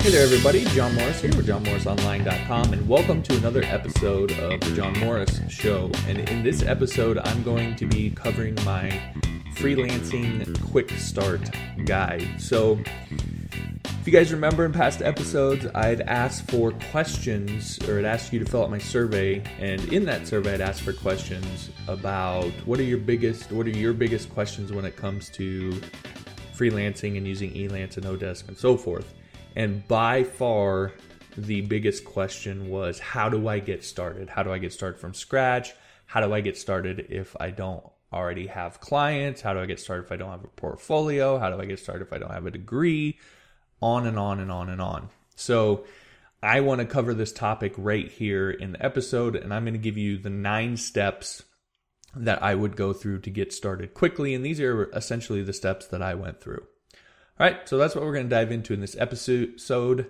Hey there, everybody. John Morris here with JohnMorrisOnline.com, and welcome to another episode of the John Morris Show. And in this episode, I'm going to be covering my freelancing quick start guide. So, if you guys remember in past episodes, I'd asked for questions, or I'd asked you to fill out my survey, and in that survey, I'd asked for questions about what are your biggest, what are your biggest questions when it comes to freelancing and using Elance and Odesk and so forth. And by far, the biggest question was how do I get started? How do I get started from scratch? How do I get started if I don't already have clients? How do I get started if I don't have a portfolio? How do I get started if I don't have a degree? On and on and on and on. So, I want to cover this topic right here in the episode, and I'm going to give you the nine steps that I would go through to get started quickly. And these are essentially the steps that I went through. All right, so that's what we're going to dive into in this episode.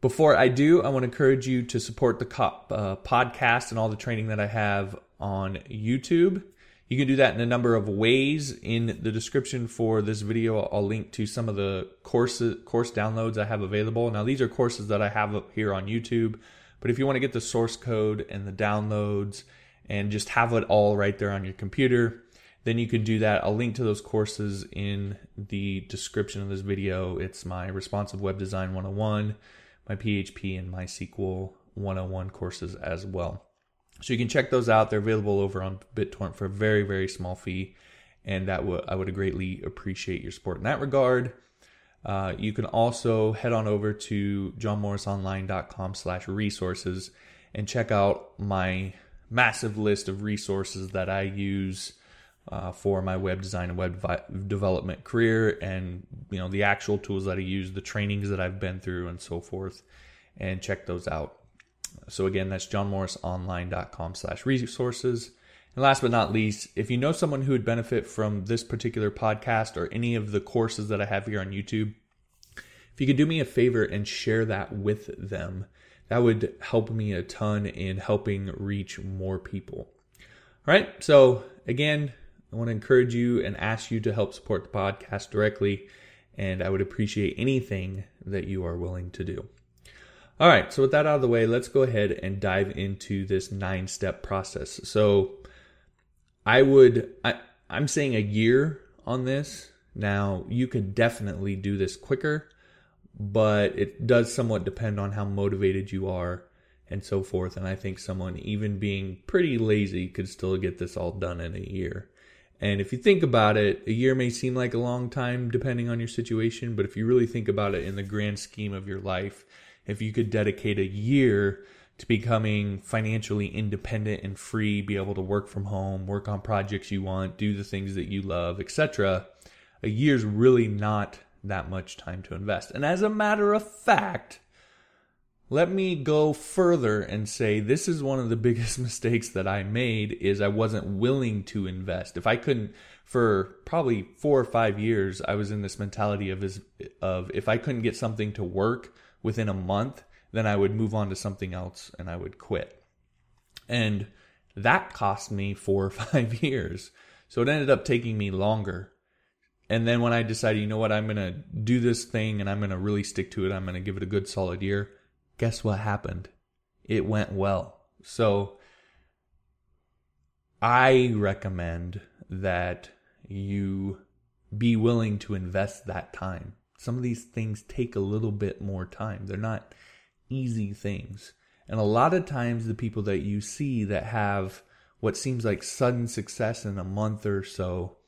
Before I do, I want to encourage you to support the uh, podcast and all the training that I have on YouTube. You can do that in a number of ways. In the description for this video, I'll link to some of the courses, course downloads I have available. Now, these are courses that I have up here on YouTube, but if you want to get the source code and the downloads and just have it all right there on your computer, then you can do that. I'll link to those courses in the description of this video. It's my Responsive Web Design 101, my PHP and MySQL 101 courses as well. So you can check those out. They're available over on BitTorrent for a very, very small fee. And that would I would greatly appreciate your support in that regard. Uh, you can also head on over to johnmorrisonline.com slash resources and check out my massive list of resources that I use uh, for my web design and web development career and you know the actual tools that I use, the trainings that I've been through and so forth and check those out. So again, that's johnmorrisonline.com slash resources. And last but not least, if you know someone who would benefit from this particular podcast or any of the courses that I have here on YouTube, if you could do me a favor and share that with them, that would help me a ton in helping reach more people. All right. So again, I want to encourage you and ask you to help support the podcast directly, and I would appreciate anything that you are willing to do. All right, so with that out of the way, let's go ahead and dive into this nine step process. So I would, I, I'm saying a year on this. Now, you could definitely do this quicker, but it does somewhat depend on how motivated you are and so forth. And I think someone, even being pretty lazy, could still get this all done in a year. And if you think about it, a year may seem like a long time depending on your situation, but if you really think about it in the grand scheme of your life, if you could dedicate a year to becoming financially independent and free, be able to work from home, work on projects you want, do the things that you love, etc., a year's really not that much time to invest. And as a matter of fact, let me go further and say this is one of the biggest mistakes that I made is I wasn't willing to invest. If I couldn't for probably 4 or 5 years I was in this mentality of of if I couldn't get something to work within a month, then I would move on to something else and I would quit. And that cost me 4 or 5 years. So it ended up taking me longer. And then when I decided, you know what, I'm going to do this thing and I'm going to really stick to it, I'm going to give it a good solid year guess what happened? It went well. So I recommend that you be willing to invest that time. Some of these things take a little bit more time. They're not easy things. And a lot of times, the people that you see that have what seems like sudden success in a month or so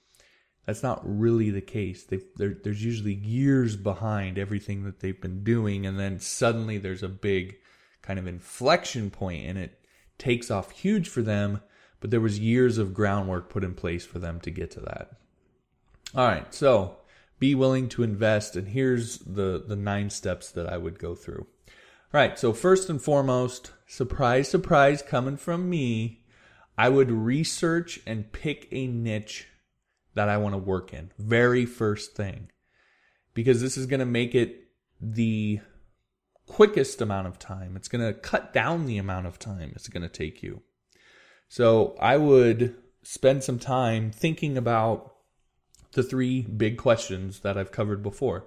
that's not really the case. there's usually years behind everything that they've been doing, and then suddenly there's a big kind of inflection point, and it takes off huge for them. But there was years of groundwork put in place for them to get to that. All right, so be willing to invest, and here's the the nine steps that I would go through. All right, so first and foremost, surprise, surprise, coming from me, I would research and pick a niche that I want to work in. Very first thing. Because this is going to make it the quickest amount of time. It's going to cut down the amount of time it's going to take you. So I would spend some time thinking about the three big questions that I've covered before.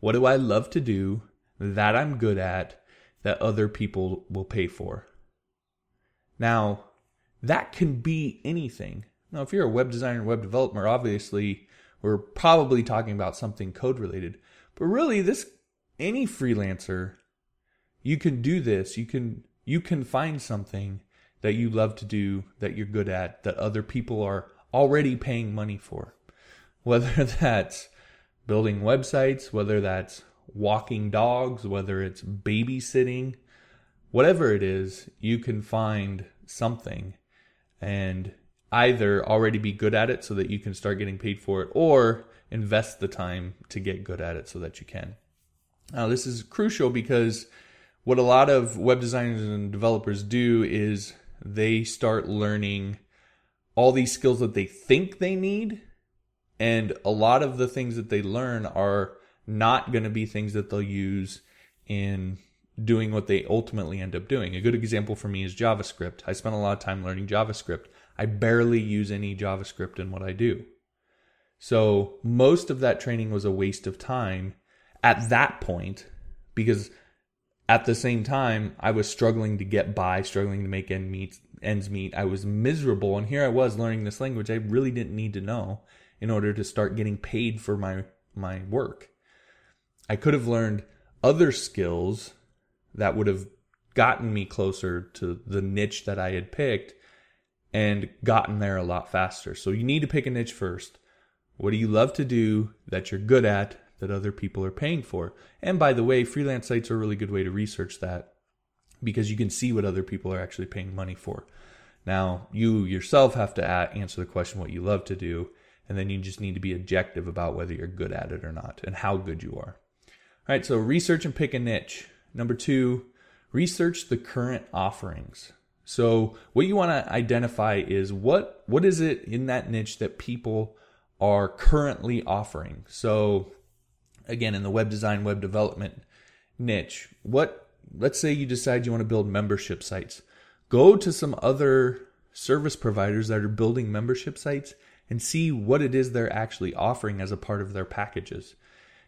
What do I love to do that I'm good at that other people will pay for? Now, that can be anything. Now, if you're a web designer, web developer, obviously we're probably talking about something code related. But really, this any freelancer, you can do this. You can you can find something that you love to do that you're good at that other people are already paying money for. Whether that's building websites, whether that's walking dogs, whether it's babysitting, whatever it is, you can find something and either already be good at it so that you can start getting paid for it or invest the time to get good at it so that you can. Now, this is crucial because what a lot of web designers and developers do is they start learning all these skills that they think they need. And a lot of the things that they learn are not going to be things that they'll use in doing what they ultimately end up doing. A good example for me is JavaScript. I spent a lot of time learning JavaScript. I barely use any JavaScript in what I do. So most of that training was a waste of time at that point because at the same time I was struggling to get by, struggling to make ends meet, ends meet. I was miserable and here I was learning this language I really didn't need to know in order to start getting paid for my my work. I could have learned other skills that would have gotten me closer to the niche that I had picked and gotten there a lot faster. So you need to pick a niche first. What do you love to do that you're good at that other people are paying for? And by the way, freelance sites are a really good way to research that because you can see what other people are actually paying money for. Now, you yourself have to answer the question what you love to do, and then you just need to be objective about whether you're good at it or not and how good you are. All right, so research and pick a niche. Number two, research the current offerings. So what you want to identify is what what is it in that niche that people are currently offering. So again, in the web design, web development niche, what let's say you decide you want to build membership sites. Go to some other service providers that are building membership sites and see what it is they're actually offering as a part of their packages.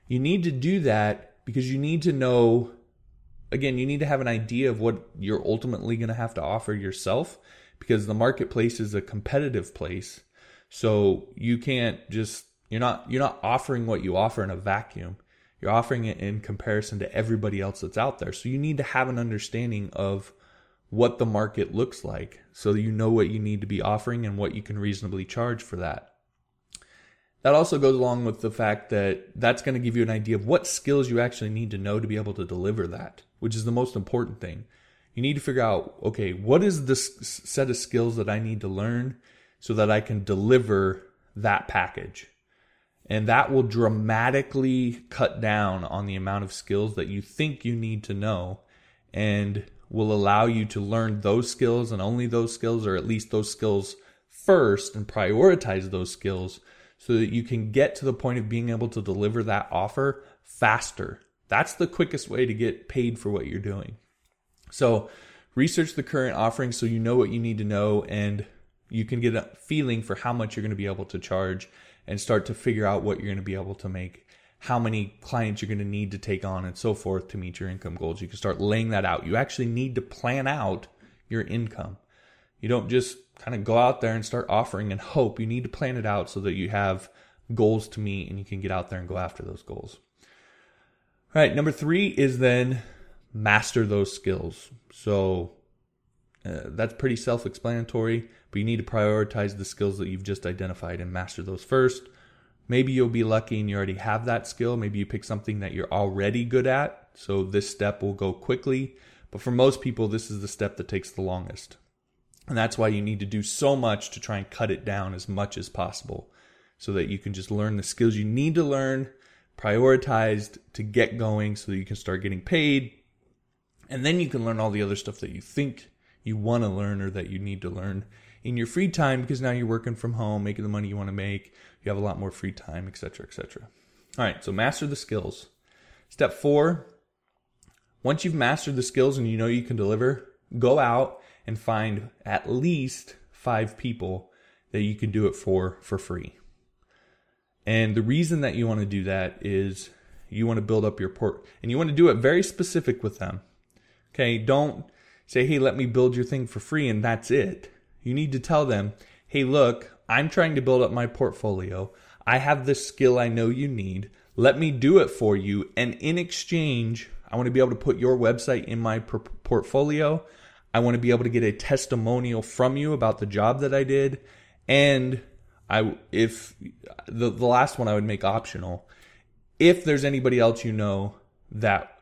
You need to do that because you need to know again, you need to have an idea of what you're ultimately going to have to offer yourself because the marketplace is a competitive place. So you can't just you're not you're not offering what you offer in a vacuum. You're offering it in comparison to everybody else that's out there. So you need to have an understanding of what the market looks like so you know what you need to be offering and what you can reasonably charge for that. That also goes along with the fact that that's going to give you an idea of what skills you actually need to know to be able to deliver that, which is the most important thing. You need to figure out, okay, what is this set of skills that I need to learn so that I can deliver that package? And that will dramatically cut down on the amount of skills that you think you need to know and will allow you to learn those skills and only those skills, or at least those skills first, and prioritize those skills so that you can get to the point of being able to deliver that offer faster. That's the quickest way to get paid for what you're doing. So, research the current offering so you know what you need to know and you can get a feeling for how much you're going to be able to charge and start to figure out what you're going to be able to make, how many clients you're going to need to take on, and so forth to meet your income goals. You can start laying that out. You actually need to plan out your income. You don't just kind of go out there and start offering and hope. You need to plan it out so that you have goals to meet and you can get out there and go after those goals. All right, number three is then master those skills. So uh, that's pretty self explanatory, but you need to prioritize the skills that you've just identified and master those first. Maybe you'll be lucky and you already have that skill. Maybe you pick something that you're already good at. So this step will go quickly. But for most people, this is the step that takes the longest. And that's why you need to do so much to try and cut it down as much as possible so that you can just learn the skills you need to learn, prioritized to get going so that you can start getting paid. And then you can learn all the other stuff that you think you want to learn or that you need to learn in your free time because now you're working from home, making the money you want to make. You have a lot more free time, etc., etc. All right, so master the skills. Step four once you've mastered the skills and you know you can deliver, go out and find at least five people that you can do it for for free. And the reason that you want to do that is you want to build up your port and you want to do it very specific with them. Okay, don't say, hey, let me build your thing for free and that's it. You need to tell them, hey, look, I'm trying to build up my portfolio. I have the skill I know you need. Let me do it for you. And in exchange, I want to be able to put your website in my portfolio. I want to be able to get a testimonial from you about the job that I did. And I, if the, the last one I would make optional, if there's anybody else you know that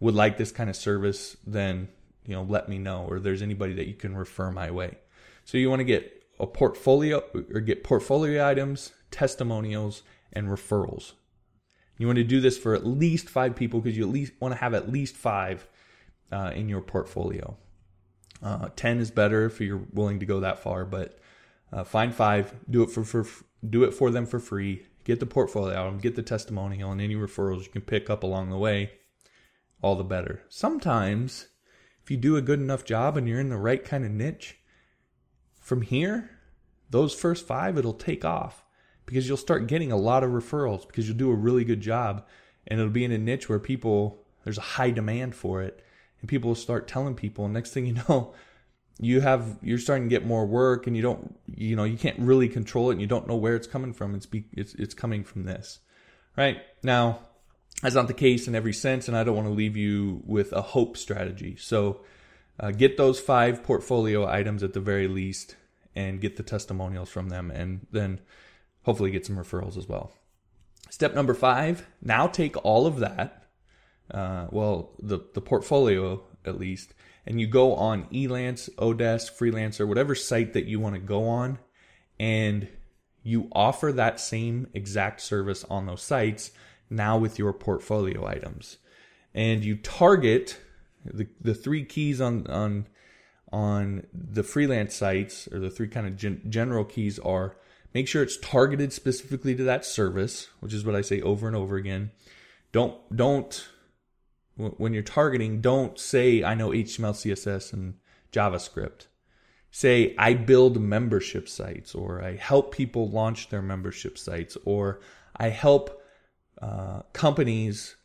would like this kind of service, then, you know, let me know, or there's anybody that you can refer my way. So you want to get a portfolio or get portfolio items, testimonials, and referrals. You want to do this for at least five people because you at least want to have at least five uh, in your portfolio. Uh, Ten is better if you're willing to go that far, but uh, find five, do it for, for do it for them for free. Get the portfolio out, get the testimonial, and any referrals you can pick up along the way. All the better. Sometimes, if you do a good enough job and you're in the right kind of niche, from here, those first five, it'll take off because you'll start getting a lot of referrals because you'll do a really good job and it'll be in a niche where people, there's a high demand for it and people will start telling people. And next thing you know, you have, you're starting to get more work and you don't, you know, you can't really control it and you don't know where it's coming from. It's, be, it's, it's coming from this, right? Now, that's not the case in every sense. And I don't want to leave you with a hope strategy. So, uh, get those five portfolio items at the very least and get the testimonials from them and then hopefully get some referrals as well. Step number five now take all of that, uh, well, the, the portfolio at least, and you go on Elance, Odesk, Freelancer, whatever site that you want to go on, and you offer that same exact service on those sites now with your portfolio items. And you target the the three keys on on on the freelance sites or the three kind of gen- general keys are make sure it's targeted specifically to that service, which is what I say over and over again. Don't don't when you're targeting, don't say I know HTML, CSS, and JavaScript. Say I build membership sites, or I help people launch their membership sites, or I help uh, companies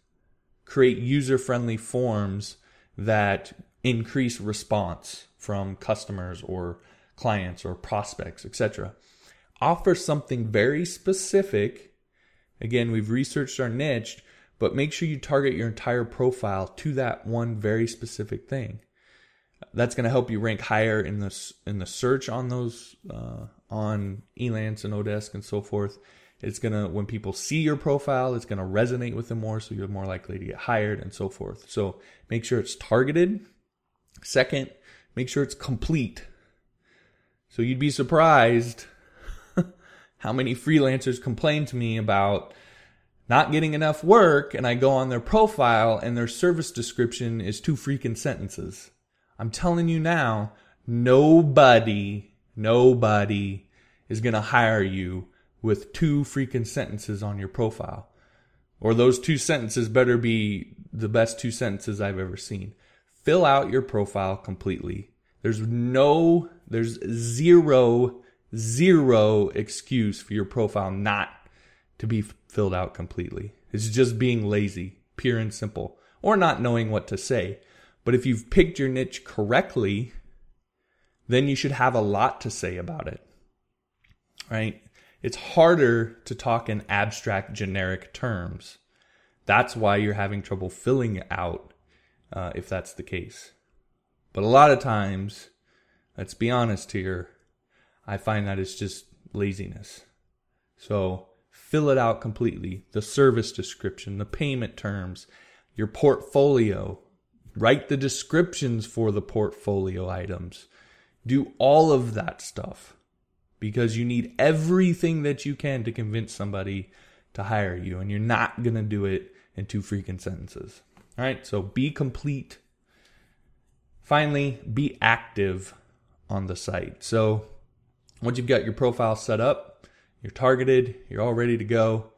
create user-friendly forms that increase response from customers or clients or prospects, etc. Offer something very specific. Again, we've researched our niche, but make sure you target your entire profile to that one very specific thing. That's going to help you rank higher in the in the search on those uh, on Elance and Odesk and so forth. It's gonna when people see your profile, it's gonna resonate with them more, so you're more likely to get hired and so forth. So make sure it's targeted. Second, make sure it's complete. So you'd be surprised how many freelancers complain to me about not getting enough work, and I go on their profile and their service description is two freaking sentences. I'm telling you now, nobody, nobody is gonna hire you with two freaking sentences on your profile. Or those two sentences better be the best two sentences I've ever seen. Fill out your profile completely. There's no, there's zero, zero excuse for your profile not to be filled out completely. It's just being lazy, pure and simple, or not knowing what to say. But if you've picked your niche correctly, then you should have a lot to say about it. Right? It's harder to talk in abstract, generic terms. That's why you're having trouble filling out uh, if that's the case. But a lot of times, let's be honest here, I find that it's just laziness. So fill it out completely the service description, the payment terms, your portfolio, write the descriptions for the portfolio items, do all of that stuff because you need everything that you can to convince somebody to hire you, and you're not going to do it in two freaking sentences. All right, so be complete. Finally, be active on the site. So once you've got your profile set up, you're targeted, you're all ready to go,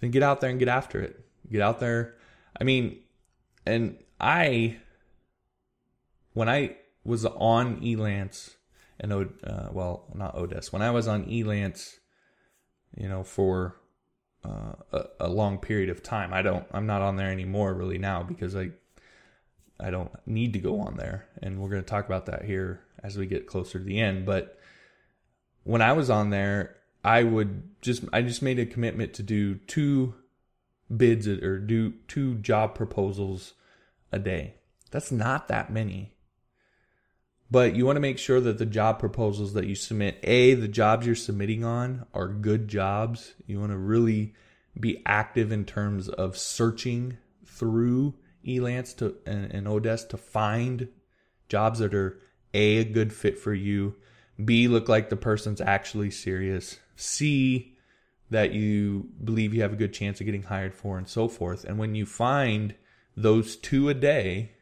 then get out there and get after it. Get out there. I mean, and I, when I was on Elance and uh, well, not Odesk. When I was on Elance, you know, for uh, a, a long period of time. I don't. I'm not on there anymore really now because I I don't need to go on there, and we're going to talk about that here as we get closer to the end. But when I was on there, I would just I just made a commitment to do two bids or do two job proposals a day. That's not that many. But you want to make sure that the job proposals that you submit, A, the jobs you're submitting on are good jobs. You want to really be active in terms of searching through Elance to and, and Odesk to find jobs that are A, a good fit for you, B, look like the person's actually serious, C, that you believe you have a good chance of getting hired for, and so forth. And when you find those two a day,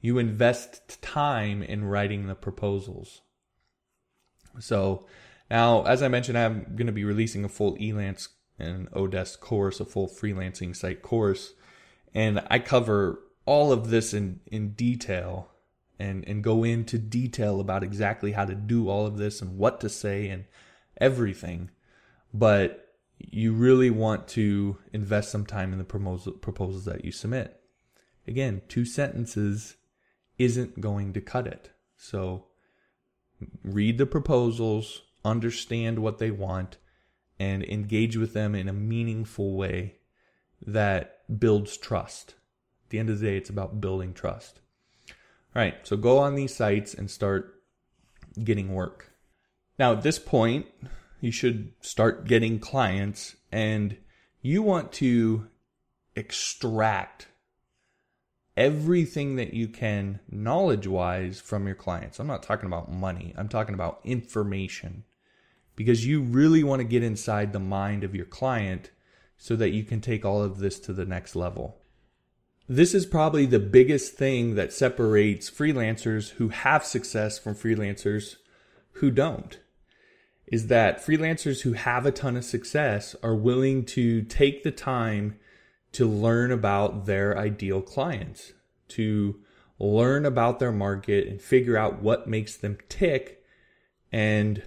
you invest time in writing the proposals. So now, as I mentioned, I'm going to be releasing a full Elance and Odesk course, a full freelancing site course, and I cover all of this in, in detail and, and go into detail about exactly how to do all of this and what to say and everything. But you really want to invest some time in the proposal, proposals that you submit. Again, two sentences isn't going to cut it. So read the proposals, understand what they want, and engage with them in a meaningful way that builds trust. At the end of the day, it's about building trust. All right, so go on these sites and start getting work. Now, at this point, you should start getting clients and you want to extract everything that you can knowledge wise from your clients. I'm not talking about money, I'm talking about information because you really want to get inside the mind of your client so that you can take all of this to the next level. This is probably the biggest thing that separates freelancers who have success from freelancers who don't. Is that freelancers who have a ton of success are willing to take the time to learn about their ideal clients, to learn about their market and figure out what makes them tick and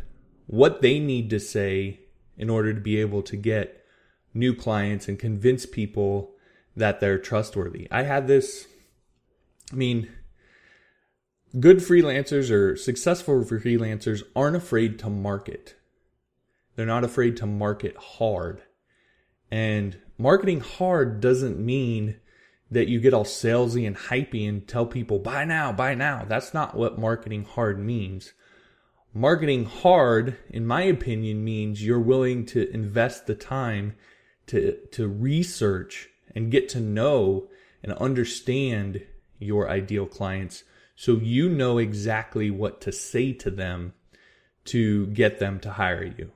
what they need to say in order to be able to get new clients and convince people that they're trustworthy. I had this, I mean, good freelancers or successful freelancers aren't afraid to market. They're not afraid to market hard. And marketing hard doesn't mean that you get all salesy and hypey and tell people buy now, buy now. That's not what marketing hard means. Marketing hard, in my opinion, means you're willing to invest the time to, to research and get to know and understand your ideal clients so you know exactly what to say to them to get them to hire you.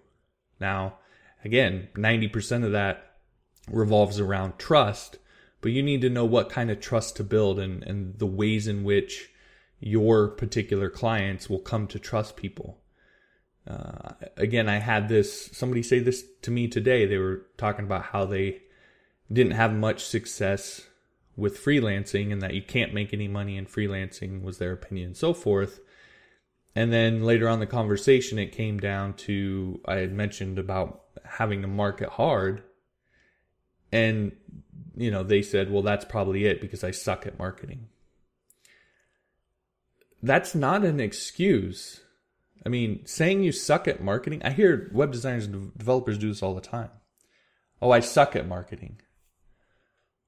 Now, again, 90% of that revolves around trust, but you need to know what kind of trust to build and, and the ways in which your particular clients will come to trust people. Uh, again, I had this somebody say this to me today. They were talking about how they didn't have much success with freelancing and that you can't make any money in freelancing was their opinion so forth. And then later on the conversation, it came down to I had mentioned about having to market hard and, you know, they said, well, that's probably it because I suck at marketing. That's not an excuse. I mean, saying you suck at marketing, I hear web designers and developers do this all the time. Oh, I suck at marketing.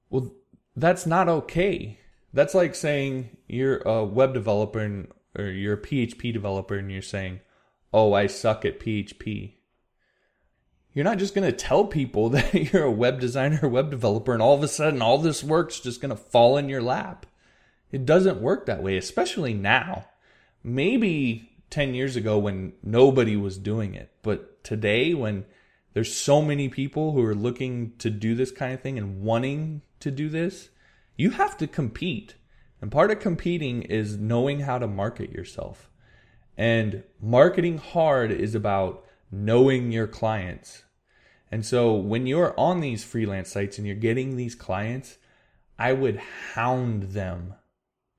Well, that's not okay. That's like saying you're a web developer and, or you're a PHP developer and you're saying, oh, I suck at PHP you're not just going to tell people that you're a web designer web developer and all of a sudden all this work's just going to fall in your lap. It doesn't work that way, especially now. Maybe 10 years ago when nobody was doing it, but today when there's so many people who are looking to do this kind of thing and wanting to do this, you have to compete. And part of competing is knowing how to market yourself. And marketing hard is about knowing your clients. And so when you're on these freelance sites and you're getting these clients, I would hound them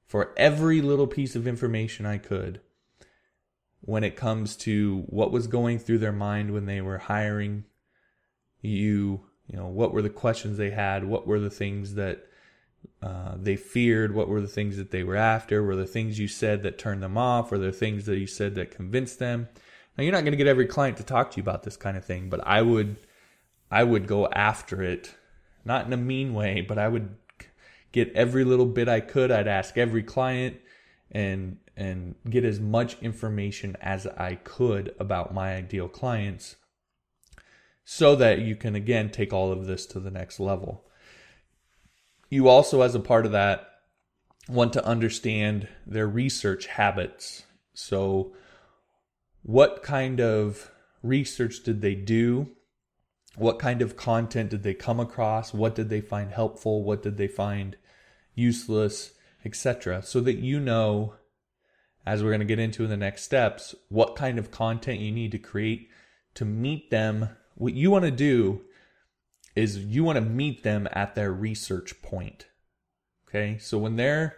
for every little piece of information I could when it comes to what was going through their mind when they were hiring you you know, what were the questions they had? What were the things that uh, they feared? What were the things that they were after? Were the things you said that turned them off? Were there things that you said that convinced them? Now you're not going to get every client to talk to you about this kind of thing, but I would, I would go after it, not in a mean way, but I would get every little bit I could. I'd ask every client and and get as much information as I could about my ideal clients so that you can again take all of this to the next level. You also as a part of that want to understand their research habits. So what kind of research did they do? What kind of content did they come across? What did they find helpful? What did they find useless, etc. So that you know, as we're going to get into in the next steps, what kind of content you need to create to meet them. What you want to do is you want to meet them at their research point. Okay. So when they're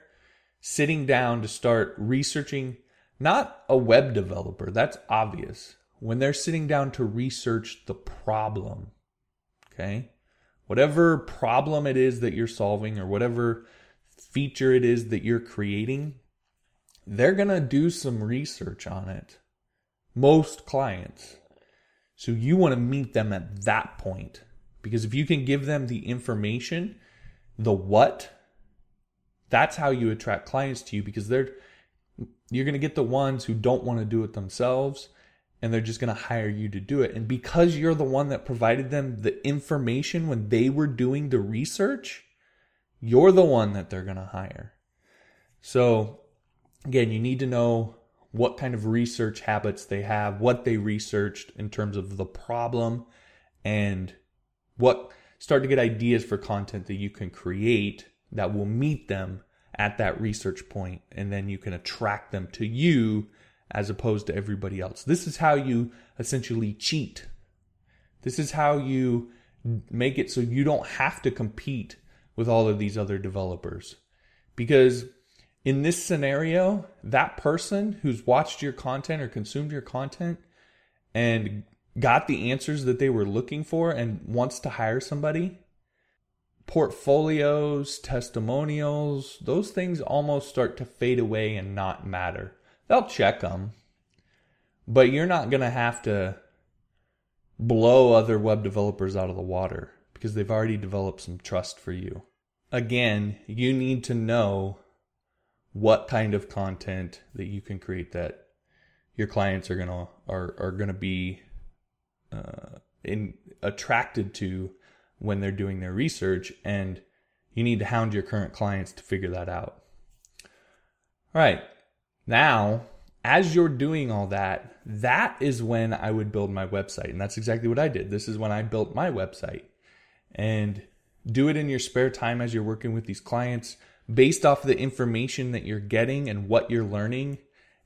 sitting down to start researching, not a web developer, that's obvious. When they're sitting down to research the problem, okay, whatever problem it is that you're solving or whatever feature it is that you're creating, they're going to do some research on it. Most clients. So you want to meet them at that point. Because if you can give them the information, the what, that's how you attract clients to you because they're you're going to get the ones who don't want to do it themselves and they're just going to hire you to do it. And because you're the one that provided them the information when they were doing the research, you're the one that they're going to hire. So, again, you need to know what kind of research habits they have, what they researched in terms of the problem, and what start to get ideas for content that you can create that will meet them at that research point and then you can attract them to you as opposed to everybody else. This is how you essentially cheat. This is how you make it so you don't have to compete with all of these other developers. Because in this scenario, that person who's watched your content or consumed your content and got the answers that they were looking for and wants to hire somebody, portfolios, testimonials, those things almost start to fade away and not matter. They'll check them, but you're not going to have to blow other web developers out of the water because they've already developed some trust for you. Again, you need to know what kind of content that you can create that your clients are gonna are are gonna be uh, in attracted to when they're doing their research, and you need to hound your current clients to figure that out. All right, now as you're doing all that, that is when I would build my website, and that's exactly what I did. This is when I built my website, and do it in your spare time as you're working with these clients based off the information that you're getting and what you're learning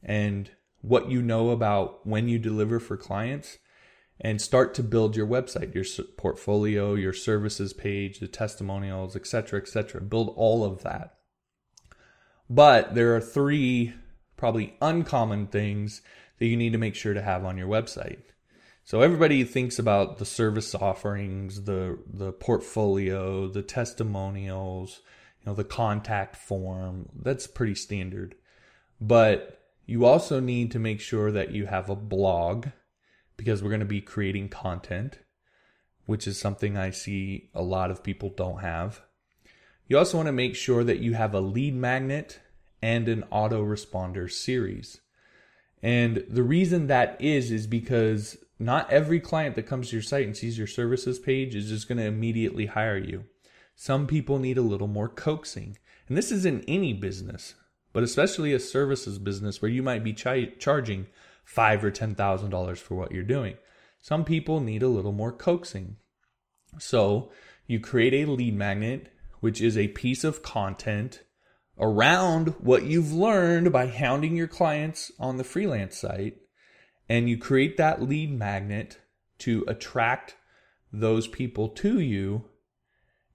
and what you know about when you deliver for clients and start to build your website your portfolio your services page the testimonials etc etc build all of that but there are three probably uncommon things that you need to make sure to have on your website so everybody thinks about the service offerings, the the portfolio, the testimonials, you know, the contact form. That's pretty standard. But you also need to make sure that you have a blog because we're going to be creating content, which is something I see a lot of people don't have. You also want to make sure that you have a lead magnet and an autoresponder series. And the reason that is is because not every client that comes to your site and sees your services page is just going to immediately hire you. Some people need a little more coaxing. And this is in any business, but especially a services business where you might be ch- charging five or ten thousand dollars for what you're doing. Some people need a little more coaxing. So you create a lead magnet, which is a piece of content around what you've learned by hounding your clients on the freelance site and you create that lead magnet to attract those people to you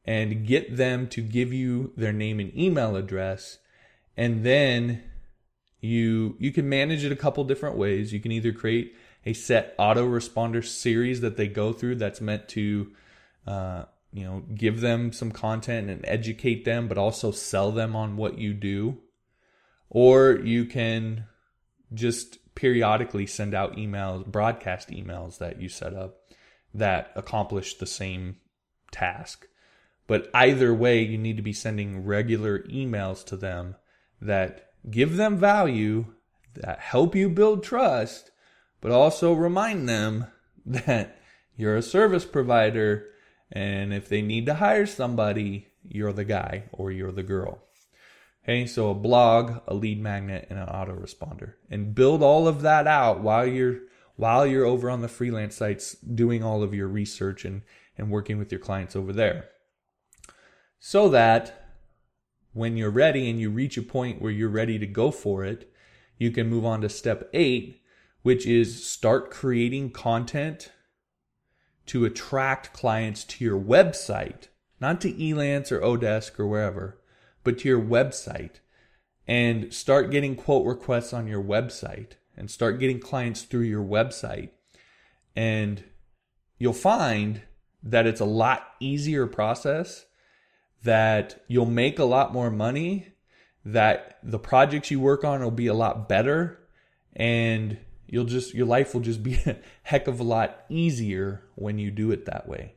and get them to give you their name and email address and then you you can manage it a couple different ways you can either create a set autoresponder series that they go through that's meant to uh, you know, give them some content and educate them, but also sell them on what you do. Or you can just periodically send out emails, broadcast emails that you set up that accomplish the same task. But either way, you need to be sending regular emails to them that give them value, that help you build trust, but also remind them that you're a service provider and if they need to hire somebody, you're the guy or you're the girl. Okay, so a blog, a lead magnet, and an autoresponder. And build all of that out while you're while you're over on the freelance sites doing all of your research and, and working with your clients over there. So that when you're ready and you reach a point where you're ready to go for it, you can move on to step eight, which is start creating content to attract clients to your website, not to Elance or Odesk or wherever, but to your website and start getting quote requests on your website and start getting clients through your website. And you'll find that it's a lot easier process, that you'll make a lot more money, that the projects you work on will be a lot better, and you'll just your life will just be a heck of a lot easier when you do it that way.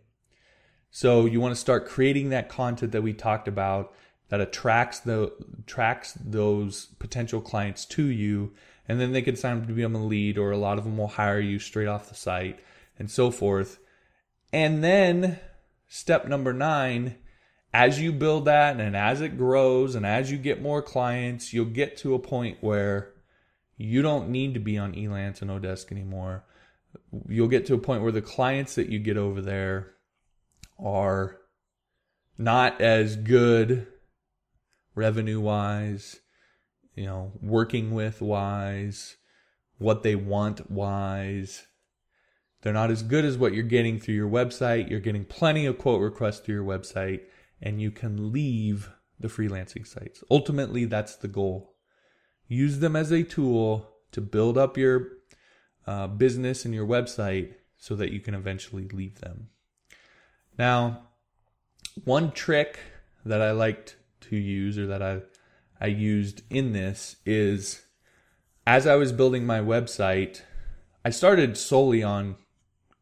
So you want to start creating that content that we talked about that attracts the attracts those potential clients to you and then they can sign up to become a lead or a lot of them will hire you straight off the site and so forth. And then step number 9 as you build that and as it grows and as you get more clients, you'll get to a point where you don't need to be on Elance and Odesk anymore. You'll get to a point where the clients that you get over there are not as good revenue wise, you know, working with wise, what they want wise. They're not as good as what you're getting through your website. You're getting plenty of quote requests through your website, and you can leave the freelancing sites. Ultimately, that's the goal use them as a tool to build up your uh, business and your website so that you can eventually leave them. Now, one trick that I liked to use or that I I used in this is as I was building my website, I started solely on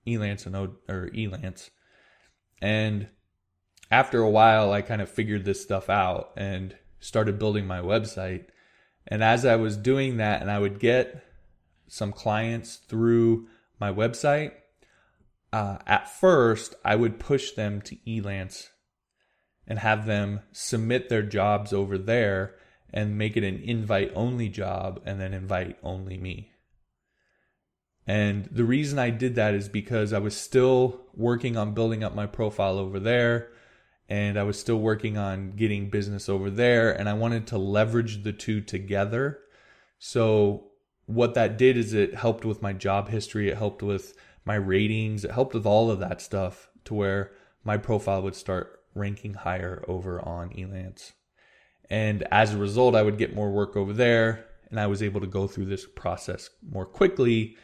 Elance and o, or Elance, and after a while, I kind of figured this stuff out and started building my website. And as I was doing that, and I would get some clients through my website, uh, at first I would push them to Elance and have them submit their jobs over there and make it an invite only job and then invite only me. And the reason I did that is because I was still working on building up my profile over there and I was still working on getting business over there and I wanted to leverage the two together. So what that did is it helped with my job history, it helped with my ratings, it helped with all of that stuff to where my profile would start ranking higher over on Elance. And as a result, I would get more work over there and I was able to go through this process more quickly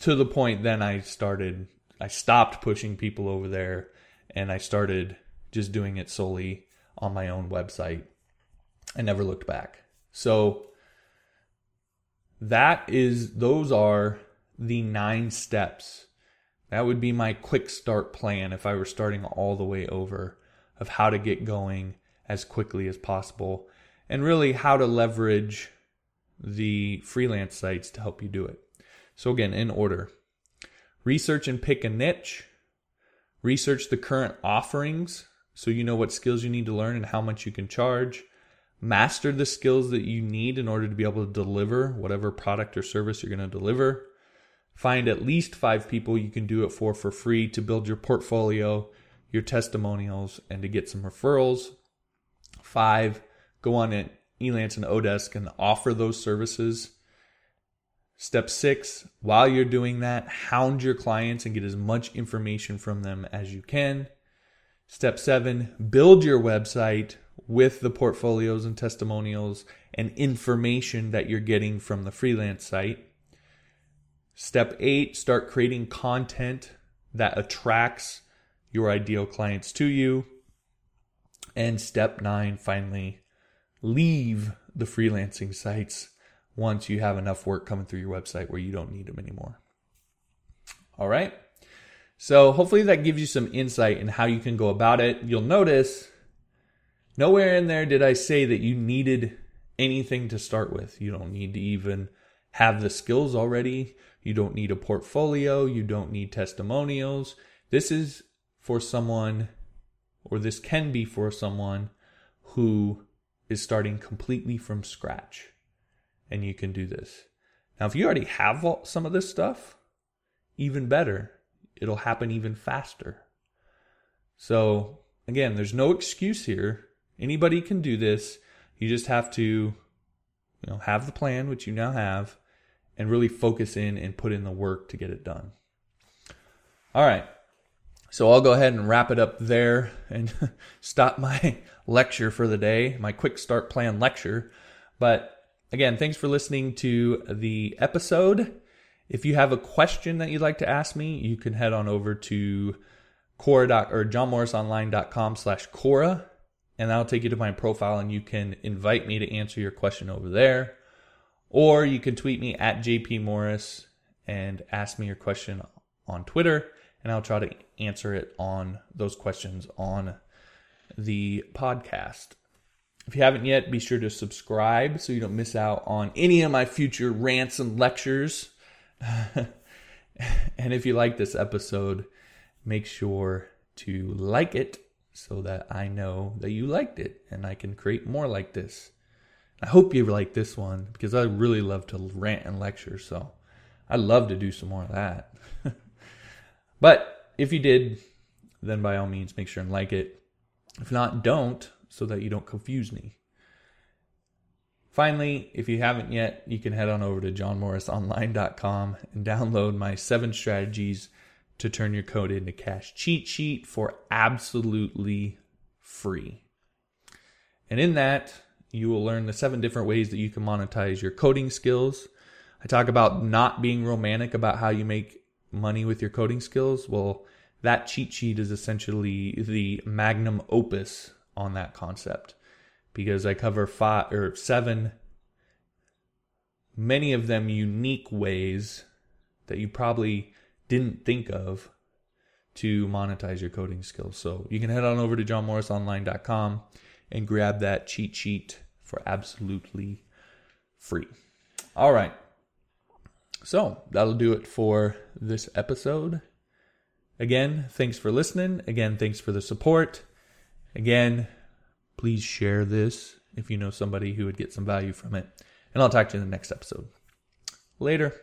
to the point then I started I stopped pushing people over there and I started just doing it solely on my own website. I never looked back. So that is those are the nine steps. That would be my quick start plan if I were starting all the way over of how to get going as quickly as possible and really how to leverage the freelance sites to help you do it. So again, in order. Research and pick a niche. Research the current offerings so you know what skills you need to learn and how much you can charge. Master the skills that you need in order to be able to deliver whatever product or service you're going to deliver. Find at least five people you can do it for for free to build your portfolio, your testimonials, and to get some referrals. Five, go on at Elance and Odesk and offer those services. Step six, while you're doing that, hound your clients and get as much information from them as you can. Step seven, build your website with the portfolios and testimonials and information that you're getting from the freelance site. Step eight, start creating content that attracts your ideal clients to you. And step nine, finally, leave the freelancing sites once you have enough work coming through your website where you don't need them anymore. All right. So hopefully that gives you some insight in how you can go about it. You'll notice nowhere in there did I say that you needed anything to start with. You don't need to even have the skills already. You don't need a portfolio. You don't need testimonials. This is for someone, or this can be for someone who is starting completely from scratch. And you can do this. Now, if you already have some of this stuff, even better it'll happen even faster. So, again, there's no excuse here. Anybody can do this. You just have to you know, have the plan, which you now have, and really focus in and put in the work to get it done. All right. So I'll go ahead and wrap it up there and stop my lecture for the day, my quick start plan lecture. But again, thanks for listening to the episode. If you have a question that you'd like to ask me, you can head on over to Quora or johnmorrisonline.com slash Quora, and that'll take you to my profile and you can invite me to answer your question over there. Or you can tweet me at JP Morris and ask me your question on Twitter, and I'll try to answer it on those questions on the podcast. If you haven't yet, be sure to subscribe so you don't miss out on any of my future rants and lectures. and if you like this episode, make sure to like it so that I know that you liked it and I can create more like this. I hope you like this one because I really love to rant and lecture, so I'd love to do some more of that. but if you did, then by all means make sure and like it. If not, don't so that you don't confuse me. Finally, if you haven't yet, you can head on over to johnmorrisonline.com and download my seven strategies to turn your code into cash cheat sheet for absolutely free. And in that, you will learn the seven different ways that you can monetize your coding skills. I talk about not being romantic about how you make money with your coding skills. Well, that cheat sheet is essentially the magnum opus on that concept because I cover five or seven, many of them unique ways that you probably didn't think of to monetize your coding skills. So you can head on over to johnmorrisonline.com and grab that cheat sheet for absolutely free. All right. So that'll do it for this episode. Again, thanks for listening. Again, thanks for the support. Again, Please share this if you know somebody who would get some value from it. And I'll talk to you in the next episode. Later.